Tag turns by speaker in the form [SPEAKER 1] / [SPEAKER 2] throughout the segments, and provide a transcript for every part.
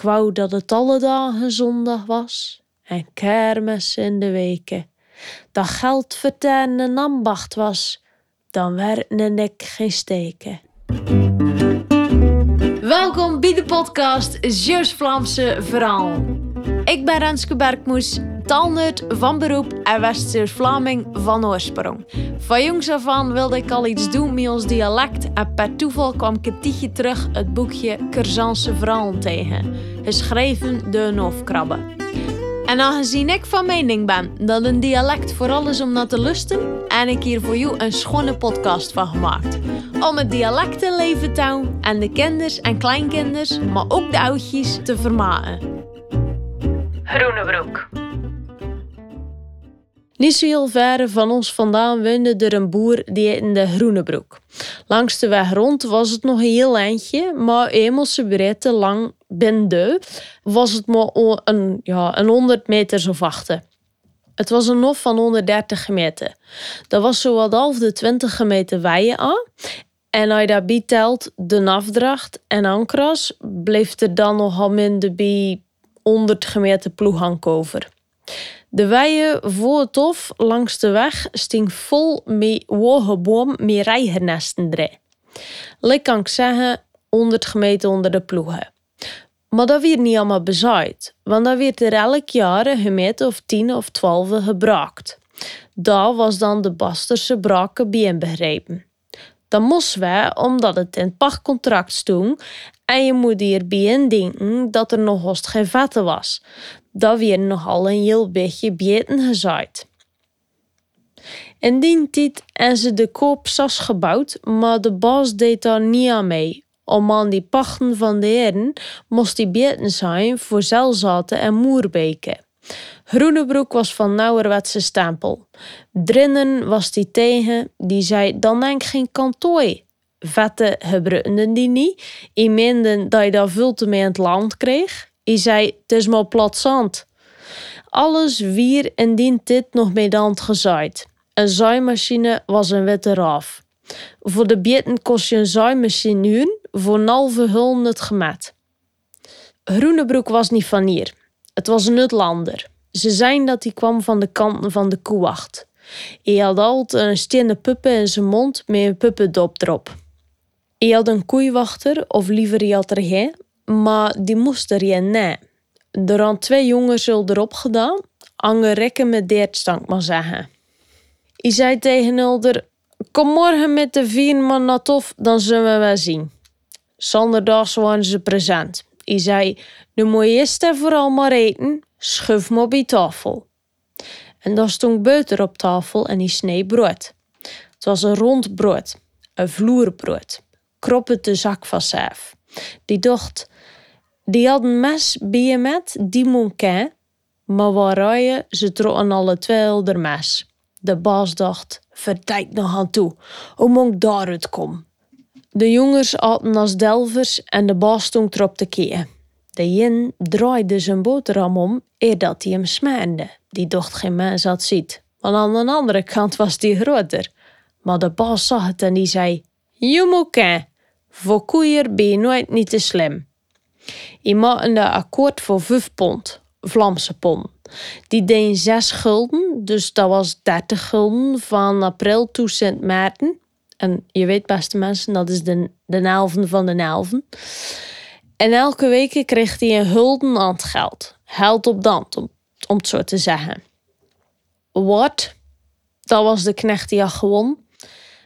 [SPEAKER 1] Ik wou dat het alle dagen zondag was en kermis in de weken. Dat geld vertellen een ambacht was, dan werkte ik geen steken. Welkom bij de podcast Zeeuws-Vlaamse Verhaal. Ik ben Renske Bergmoes, taalnerd van beroep en West-Vlaming van oorsprong. Van jongs af aan wilde ik al iets doen met ons dialect en per toeval kwam tijdje terug het boekje Curzanse Verhalen tegen, geschreven door een hoofdkrabbe. En aangezien ik van mening ben dat een dialect vooral is om naar te lusten, en ik hier voor jou een schone podcast van gemaakt. Om het dialect leven te houden en de kinders en kleinkinders, maar ook de oudjes te vermaken. Groenebroek. Niet zo heel ver van ons vandaan woonde er een boer die in de Groenebroek. Langs de weg rond was het nog een heel eindje, maar eenmaal ze breedte lang binnen was het maar een, ja, een 100 meter zo wachten. Het was een hof van 130 meter. Dat was zo half de 20 meter weien aan. En als je daarbij telt de afdracht en ankras, bleef er dan nogal minder bij 100 meter ploeg over. De weien voor het langs de weg sting vol met hoge boom met rijgernesten erin. Ik kan zeggen, 100 meter onder de ploegen. Maar dat werd niet allemaal bezaaid, want dat werd er elk jaar een gemeente of tien of twaalf gebruikt. Daar was dan de Basterse braken bij inbegrepen. Dat moest wij omdat het in het pachtcontract stond en je moet hierbij denken dat er nog host geen vetten was. Dat weer nogal een heel beetje bieten gezaaid. In die tijd hebben ze de koop sas gebouwd, maar de baas deed daar niet aan mee, om aan die pachten van de heren moest die beten zijn voor zelzaten en moerbeken. Groenebroek was van nauwerwetse stempel. Drinnen was die tegen, die zei dan denk geen kantooi. Vette gebruikten die niet. I meenden dat je daar veel te mee in het land kreeg. I zei, het is maar plat zand. Alles wier en dient dit nog met hand gezaaid. Een zaaimachine was een witte raaf. Voor de bieten kost je een zaaimachine voor een halve honderd gemet. Groenebroek was niet van hier. Het was een Utlander. Ze zijn dat hij kwam van de kanten van de koewacht. Hij had altijd een stenen puppen in zijn mond met een puppendop erop. Hij had een koeiwachter, of liever hij had er geen, maar die moest er geen nee. Er hadden twee jongens erop gedaan, ange rekken met deert stank maar zeggen. Hij zei tegen Hulder, kom morgen met de vier man naar Tof, dan zullen we wel zien. Zonderdags waren ze present. Hij zei, nu moet je vooral maar eten, schuf maar bij tafel. En daar stond buiten op tafel en hij snee brood. Het was een rond brood, een vloerbrood, kroppen de zak van zelf. Die dacht, die had een mes bij met, die moet maar ze trokken alle twee mes. De baas dacht, verdijk nog aan toe, hoe moet daaruit komen? De jongens aten als delvers en de baas stond erop te kijken. De jen draaide zijn boterham om eer dat hij hem smijnde. Die dacht geen mens had ziet, want aan de andere kant was die groter. Maar de baas zag het en die zei: Je moet voor koeier ben je nooit niet te slim. Hij maakte een akkoord voor vijf pond, Vlaamse pond. Die deed zes gulden, dus dat was 30 gulden van april tot Sint Maarten. En je weet, beste mensen, dat is de, de elfen van de elfen. En elke week kreeg hij een hulden aan het geld. Geld op dand, om, om het zo te zeggen. Wat, dat was de knecht die had gewonnen,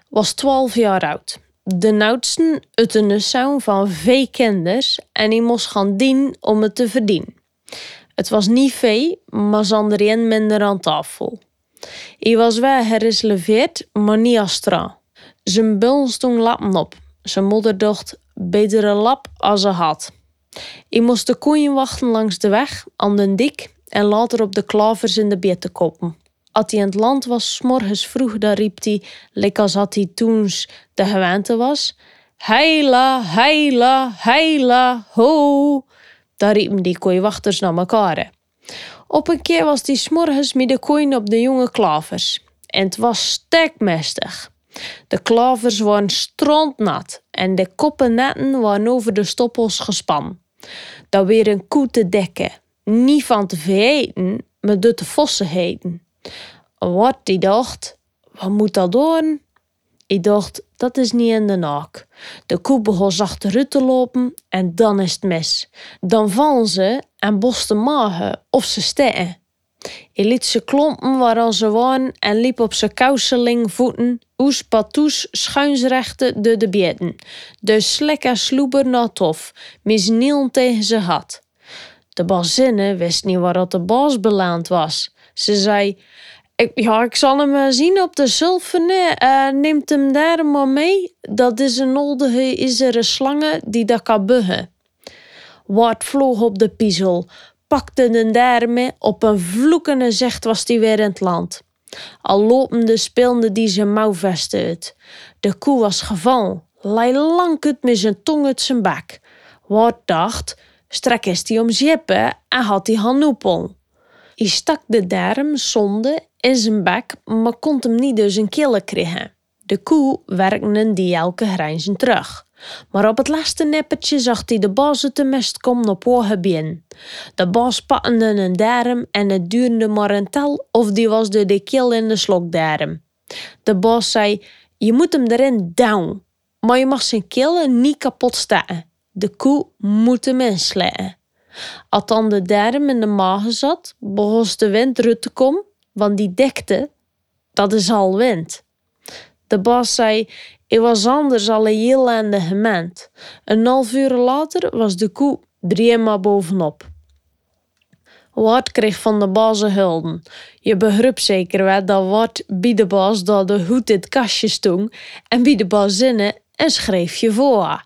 [SPEAKER 1] was 12 jaar oud. De oudste uit een nussau van vee kinders en hij moest gaan dienen om het te verdienen. Het was niet vee, maar zonder minder aan tafel. Hij was wel gereserveerd, maar niet als zijn bullen stond lappen op. Zijn moeder dacht, betere lap als ze had. Ik moest de koeien wachten langs de weg, aan de dik en later op de klavers in de beten koppen. Als hij in het land was, morgens vroeg, dan riep hij, lekker als had hij toen de gewente was, Heila, heila, heila, ho. Daar riepen die kooiwachters naar elkaar. Op een keer was die s'morgens met de koeien op de jonge klavers. En het was stekmestig. De klavers waren strontnat en de koppennetten waren over de stoppels gespan. Dat weer een koe te dekken. Niet van te vereten, maar door te vossen heten. Wat die dacht, wat moet dat doen? Ik dacht, dat is niet in de naak. De koe begon achteruit te lopen en dan is het mis. Dan vallen ze en bosten magen of ze stekken. Hij liet ze klompen waaraan ze waren en liep op zijn kouseling voeten, oes patoes schuinsrechten door de bieten. Dus lekker sloeber na tof, misniel tegen ze had. De bazinne wist niet waar dat de baas beland was. Ze zei, ik, ja, ik zal hem eh, zien op de zilverne. Uh, neemt hem daar maar mee. Dat is een oude ijzeren slange die dat kan buggen. Wat vloog op de piezel, pakte den daarmee op een vloekende zegt was die weer in het land. Al lopende speelde die zijn mouwvesten uit. De koe was gevallen, lei het met zijn tong uit zijn bak. Wat dacht, strak is die om zippen en had die hanoepel. Hij stak de darm zonde in zijn bek, maar kon hem niet door zijn killen krijgen. De koe werkte die elke grijnzen terug. Maar op het laatste nippertje zag hij de baas uit de mest komen op hoge. De baas patte een darm en het duurde maar een tel of die was door de keel in de slokdarm. De baas zei, je moet hem erin down, maar je mag zijn keel niet kapot staan. De koe moet hem insletten. Als dan de darm in de maag zat, begon de wind eruit te komen want die dekte, dat is al wind. De baas zei, ik was anders al een heel aan de gement. Een half uur later was de koe driemaal bovenop. Wat kreeg van de baas hulden. Je begreep zeker wel dat wat bij de baas dat de hoed in het kastje stond en bij de bazinnen een schreefje voor.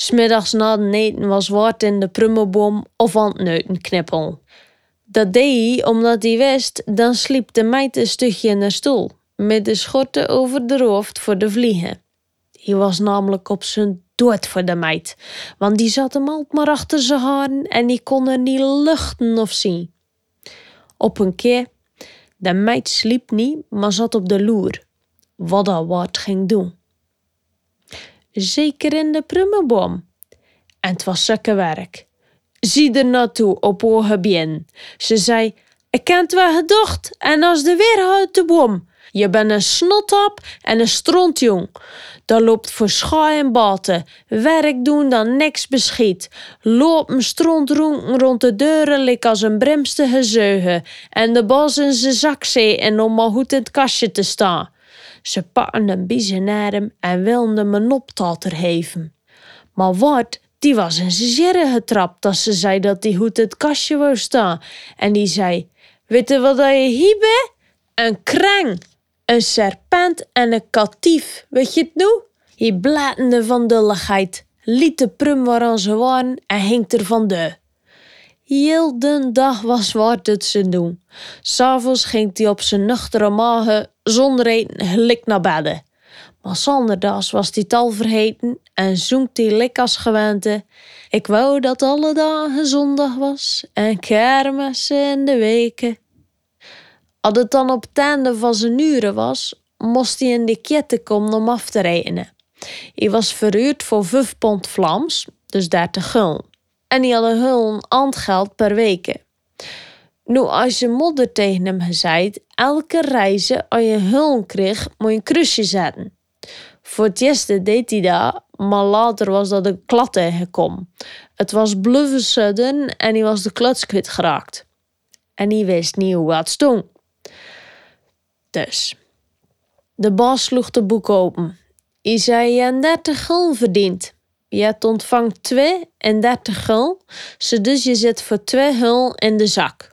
[SPEAKER 1] Smiddags na de eten was wat in de prummelboom of aan het neutenknippel. Dat deed hij omdat hij wist, dan sliep de meid een stukje in de stoel, met de schorten over de hoofd voor de vliegen. Hij was namelijk op zijn dood voor de meid, want die zat hem altijd maar achter zijn haren en die kon er niet luchten of zien. Op een keer, de meid sliep niet, maar zat op de loer, wat dat wat ging doen. Zeker in de prummenboom. En het was zakke werk zie er naartoe op haar bien. Ze zei, ik ken het wel gedacht en als de weer uit de boom. Je bent een snotap en een strontjong. Dat loopt voor schaai en baten. Werk doen dan niks beschiet. Lopen stront rond de deuren lik als een bremste gezeugen. En de bos in zijn zak zee en om maar goed in het kastje te staan. Ze pakken een biezen naar hem en wilden een optater geven. Maar wat die was zijn zerre getrapt als ze zei dat die hoed het kastje wou staan. En die zei, weet je wat je hier bent? Een kreng, een serpent en een katief. Weet je het nu? Hij blatende van dulligheid, liet de prum waaraan ze waren en hing er van de. Heel de dag was wat het ze doen. S'avonds ging hij op zijn nuchtere magen zonder eten gelijk naar bedden. Maar zonderdags was die tal vergeten en zoekt die lik als gewente. Ik wou dat alle dagen zondag was en kermis in de weken. Als het dan op het van zijn uren was, moest hij in de kette komen om af te rekenen. Hij was verhuurd voor 5 pond Vlaams, dus 30 gulden. En hij had een gulden handgeld per week. Nu, als je moeder tegen hem gezegd, elke reizen als je hulp kreeg, moet je een kruisje zetten. Voor het eerste deed hij dat, maar later was dat een klad tegengekomen. Het was sudden en hij was de kluts kwijt geraakt. En hij wist niet hoe het stond. Dus, de baas sloeg de boek open. Hij zei, je hebt 30 gul verdiend. Je hebt ontvangt 2 en 30 gul, dus je zit voor 2 gul in de zak.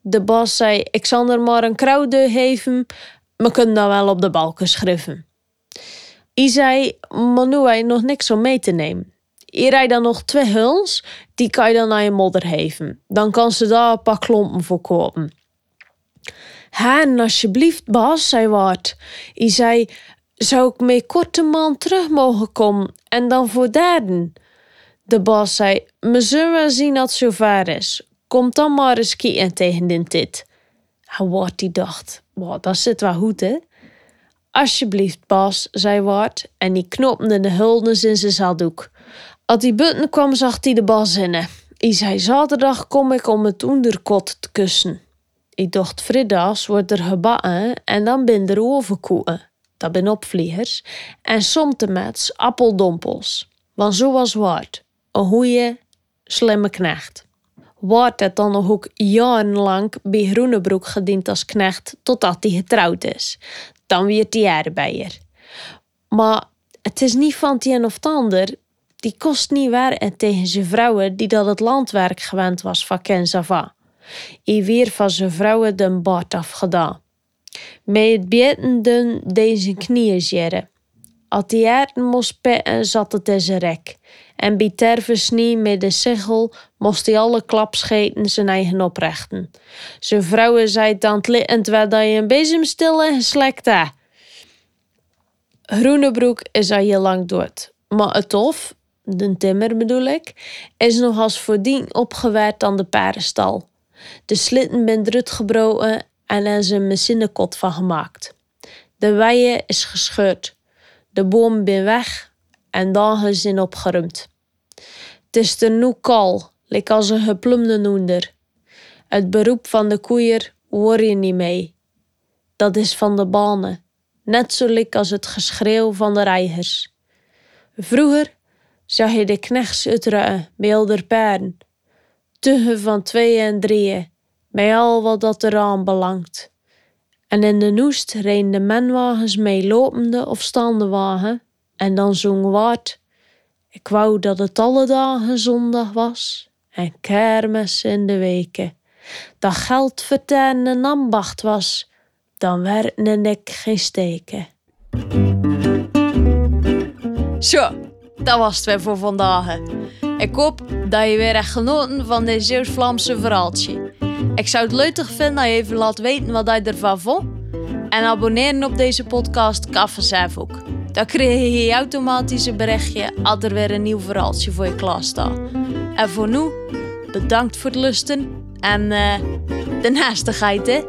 [SPEAKER 1] De baas zei, ik zal er maar een krauwdeur geven, we kunnen dat wel op de balken schrijven. I zei, maar nu heb je nog niks om mee te nemen. Hier rijdt dan nog twee huls, die kan je dan naar je modder geven. Dan kan ze daar een paar klompen voor kopen. Alsjeblieft, Bas, zei Wart. I zei, zou ik mee korte man terug mogen komen en dan voor derden? De Bas zei, me zullen zien dat het zover is. Kom dan maar eens kijken tegen dit. En Wart die dacht, wow, dat zit wel goed, hè? Alsjeblieft, Bas, zei Wart en die knopte de huldes in zijn zaddoek. Als die button kwam, zag hij de bas zinnen. I zei zaterdag kom ik om het onderkot te kussen. Ik dacht vrijdags wordt er gebakken en dan ben er overkoeken. Dat ben opvliegers. En somtemets appeldompels. Want zo was Wart. Een goeie, slimme knecht. Wart het dan nog ook jarenlang bij Groenebroek gediend als knecht totdat hij getrouwd is. Dan weer die arbeider. Maar het is niet van het een of ander. Die kost niet waar en tegen zijn vrouwen die dat het landwerk gewend was van Kensava. I weer van zijn vrouwen de bord afgedaan. Met het beten dun deze knieën jere. Als die aarden moest petten, zat het in zijn rek. En bij terversnie met de zegel moest hij alle klapscheten zijn eigen oprechten. Zijn vrouwen zei dan littend waar dat je een bezemstil en geslekt. Groenebroek is al heel lang dood. Maar het tof, de timmer bedoel ik, is nog als voordien opgewerkt aan de paardenstal. De slitten ben drut gebroken en er is een machinekot van gemaakt. De weien is gescheurd. De boom ben weg en dagen zijn opgeruimd. Het is er nu kal, lik als een geplumde noender. Het beroep van de koeier hoor je niet mee. Dat is van de banen, net zo lik als het geschreeuw van de reigers. Vroeger zag je de knechts uitruien de paarden. Tuggen van tweeën en drieën, met al wat dat eraan belangt. En in de noest reden de menwagens mee lopende of staande wagen, en dan zong Waard. Ik wou dat het alle dagen zondag was en kermis in de weken. Dat geld vertellen een ambacht was, dan werd ik geen steken.
[SPEAKER 2] Zo, dat was het weer voor vandaag. Ik hoop dat je weer echt genoten van dit Zeeuws-Vlaamse verhaaltje. Ik zou het leuk vinden dat je even laat weten wat je ervan vond. En abonneren op deze podcast kan ook. Dan krijg je automatisch een berichtje als er weer een nieuw verhaaltje voor je klaar staat. En voor nu, bedankt voor het lusten en uh, de naastigheid hè.